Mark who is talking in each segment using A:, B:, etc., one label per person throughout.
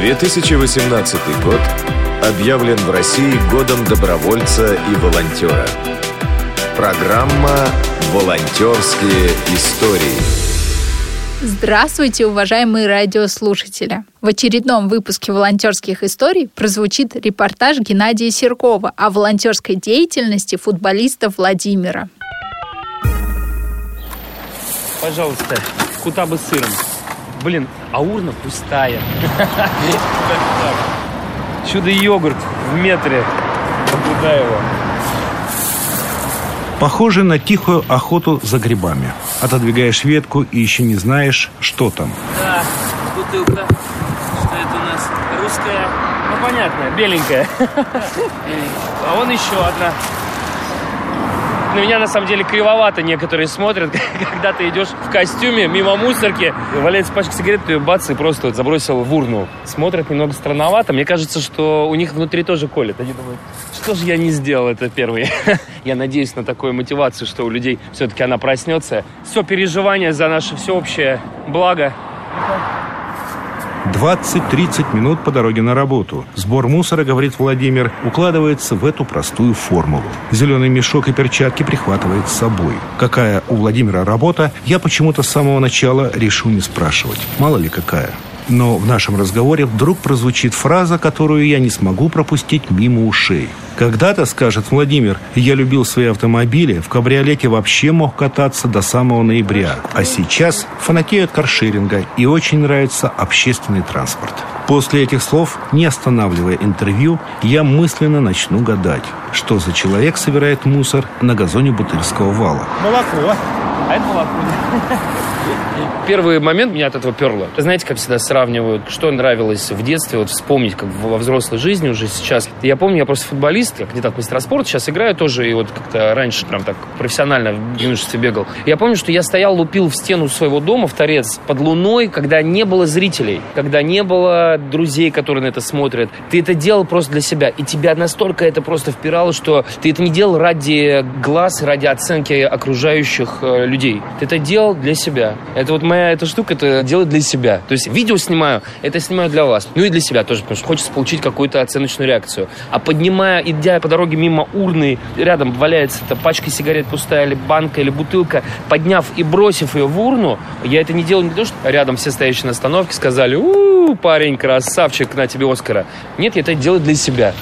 A: 2018 год объявлен в России годом добровольца и волонтера. Программа «Волонтерские истории».
B: Здравствуйте, уважаемые радиослушатели! В очередном выпуске волонтерских историй прозвучит репортаж Геннадия Серкова о волонтерской деятельности футболиста Владимира.
C: Пожалуйста, кутабы с сыром. Блин, а урна пустая. Чудо-йогурт в метре. Куда его?
D: Похоже на тихую охоту за грибами. Отодвигаешь ветку и еще не знаешь, что там.
C: Да, бутылка. Что это у нас? Русская. Ну, понятно, беленькая. А вон еще одна. На меня, на самом деле, кривовато некоторые смотрят, когда ты идешь в костюме мимо мусорки, валяется пачка сигарет, ты ее бац и просто вот забросил в урну. Смотрят немного странновато. Мне кажется, что у них внутри тоже колет. Они думают, что же я не сделал, это первый. я надеюсь на такую мотивацию, что у людей все-таки она проснется. Все переживание за наше всеобщее благо.
D: 20-30 минут по дороге на работу. Сбор мусора, говорит Владимир, укладывается в эту простую формулу. Зеленый мешок и перчатки прихватывает с собой. Какая у Владимира работа, я почему-то с самого начала решил не спрашивать. Мало ли какая. Но в нашем разговоре вдруг прозвучит фраза, которую я не смогу пропустить мимо ушей. Когда-то, скажет Владимир, я любил свои автомобили, в кабриолете вообще мог кататься до самого ноября. А сейчас фанатею от каршеринга и очень нравится общественный транспорт. После этих слов, не останавливая интервью, я мысленно начну гадать, что за человек собирает мусор на газоне Бутырского вала.
C: Молоко. А это молоко. Первый момент меня от этого перло. Знаете, как всегда сравнивают, что нравилось в детстве, вот вспомнить, как во взрослой жизни уже сейчас. Я помню, я просто футболист, я кандидат мастера спорта, сейчас играю тоже, и вот как-то раньше прям так профессионально в юношестве бегал. Я помню, что я стоял, лупил в стену своего дома, в торец, под луной, когда не было зрителей, когда не было друзей, которые на это смотрят. Ты это делал просто для себя, и тебя настолько это просто впирало, что ты это не делал ради глаз, ради оценки окружающих э, людей. Ты это делал для себя. Это вот моя эта штука, это делать для себя. То есть видео снимаю, это снимаю для вас. Ну и для себя тоже, потому что хочется получить какую-то оценочную реакцию. А поднимая, идя по дороге мимо урны, рядом валяется эта пачка сигарет пустая, или банка, или бутылка, подняв и бросив ее в урну, я это не делаю не то, что рядом все стоящие на остановке сказали, у парень, красавчик, на тебе Оскара. Нет, я это делаю для себя.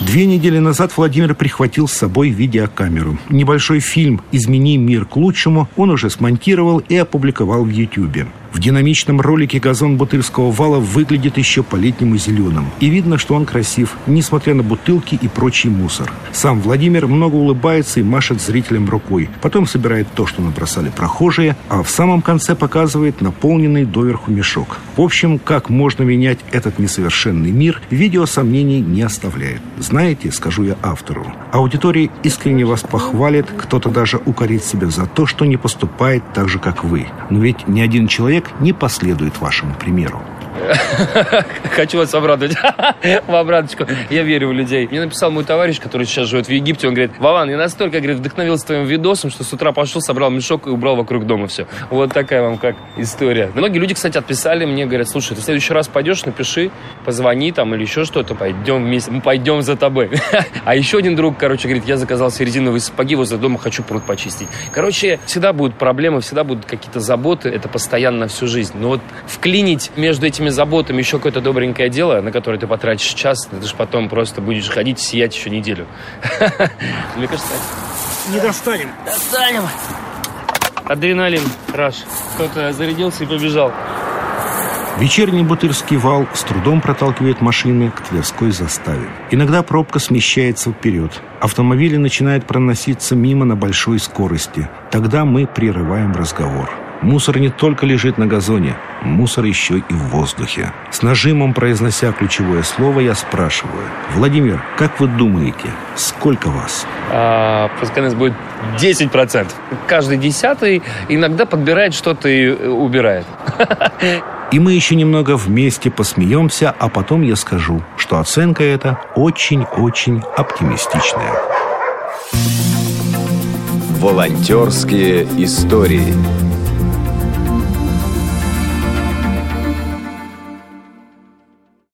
D: Две недели назад Владимир прихватил с собой видеокамеру. Небольшой фильм «Измени мир к лучшему» он уже смонтировал и опубликовал в YouTube. В динамичном ролике газон Бутырского вала выглядит еще по-летнему зеленым. И видно, что он красив, несмотря на бутылки и прочий мусор. Сам Владимир много улыбается и машет зрителям рукой. Потом собирает то, что набросали прохожие, а в самом конце показывает наполненный доверху мешок. В общем, как можно менять этот несовершенный мир, видео сомнений не оставляет. Знаете, скажу я автору, аудитория искренне вас похвалит, кто-то даже укорит себя за то, что не поступает так же, как вы. Но ведь ни один человек не последует вашему примеру.
C: Хочу вас обрадовать. в обраточку. Я верю в людей. Мне написал мой товарищ, который сейчас живет в Египте. Он говорит, Вован, я настолько говорит, вдохновился твоим видосом, что с утра пошел, собрал мешок и убрал вокруг дома все. Вот такая вам как история. Многие люди, кстати, отписали мне, говорят, слушай, ты в следующий раз пойдешь, напиши, позвони там или еще что-то, пойдем вместе, мы пойдем за тобой. а еще один друг, короче, говорит, я заказал себе резиновые сапоги возле дома, хочу пруд почистить. Короче, всегда будут проблемы, всегда будут какие-то заботы, это постоянно всю жизнь. Но вот вклинить между этими заботами еще какое-то добренькое дело, на которое ты потратишь час, ты же потом просто будешь ходить и сиять еще неделю. Мне кажется,
E: не достанем.
C: Достанем. Адреналин, раш. Кто-то зарядился и побежал.
D: Вечерний Бутырский вал с трудом проталкивает машины к Тверской заставе. Иногда пробка смещается вперед. Автомобили начинают проноситься мимо на большой скорости. Тогда мы прерываем разговор. Мусор не только лежит на газоне, мусор еще и в воздухе. С нажимом произнося ключевое слово, я спрашиваю. Владимир, как вы думаете, сколько вас?
C: А, пускай нас будет 10%. Каждый десятый иногда подбирает что-то и э, убирает.
D: И мы еще немного вместе посмеемся, а потом я скажу, что оценка эта очень-очень оптимистичная.
A: Волонтерские истории.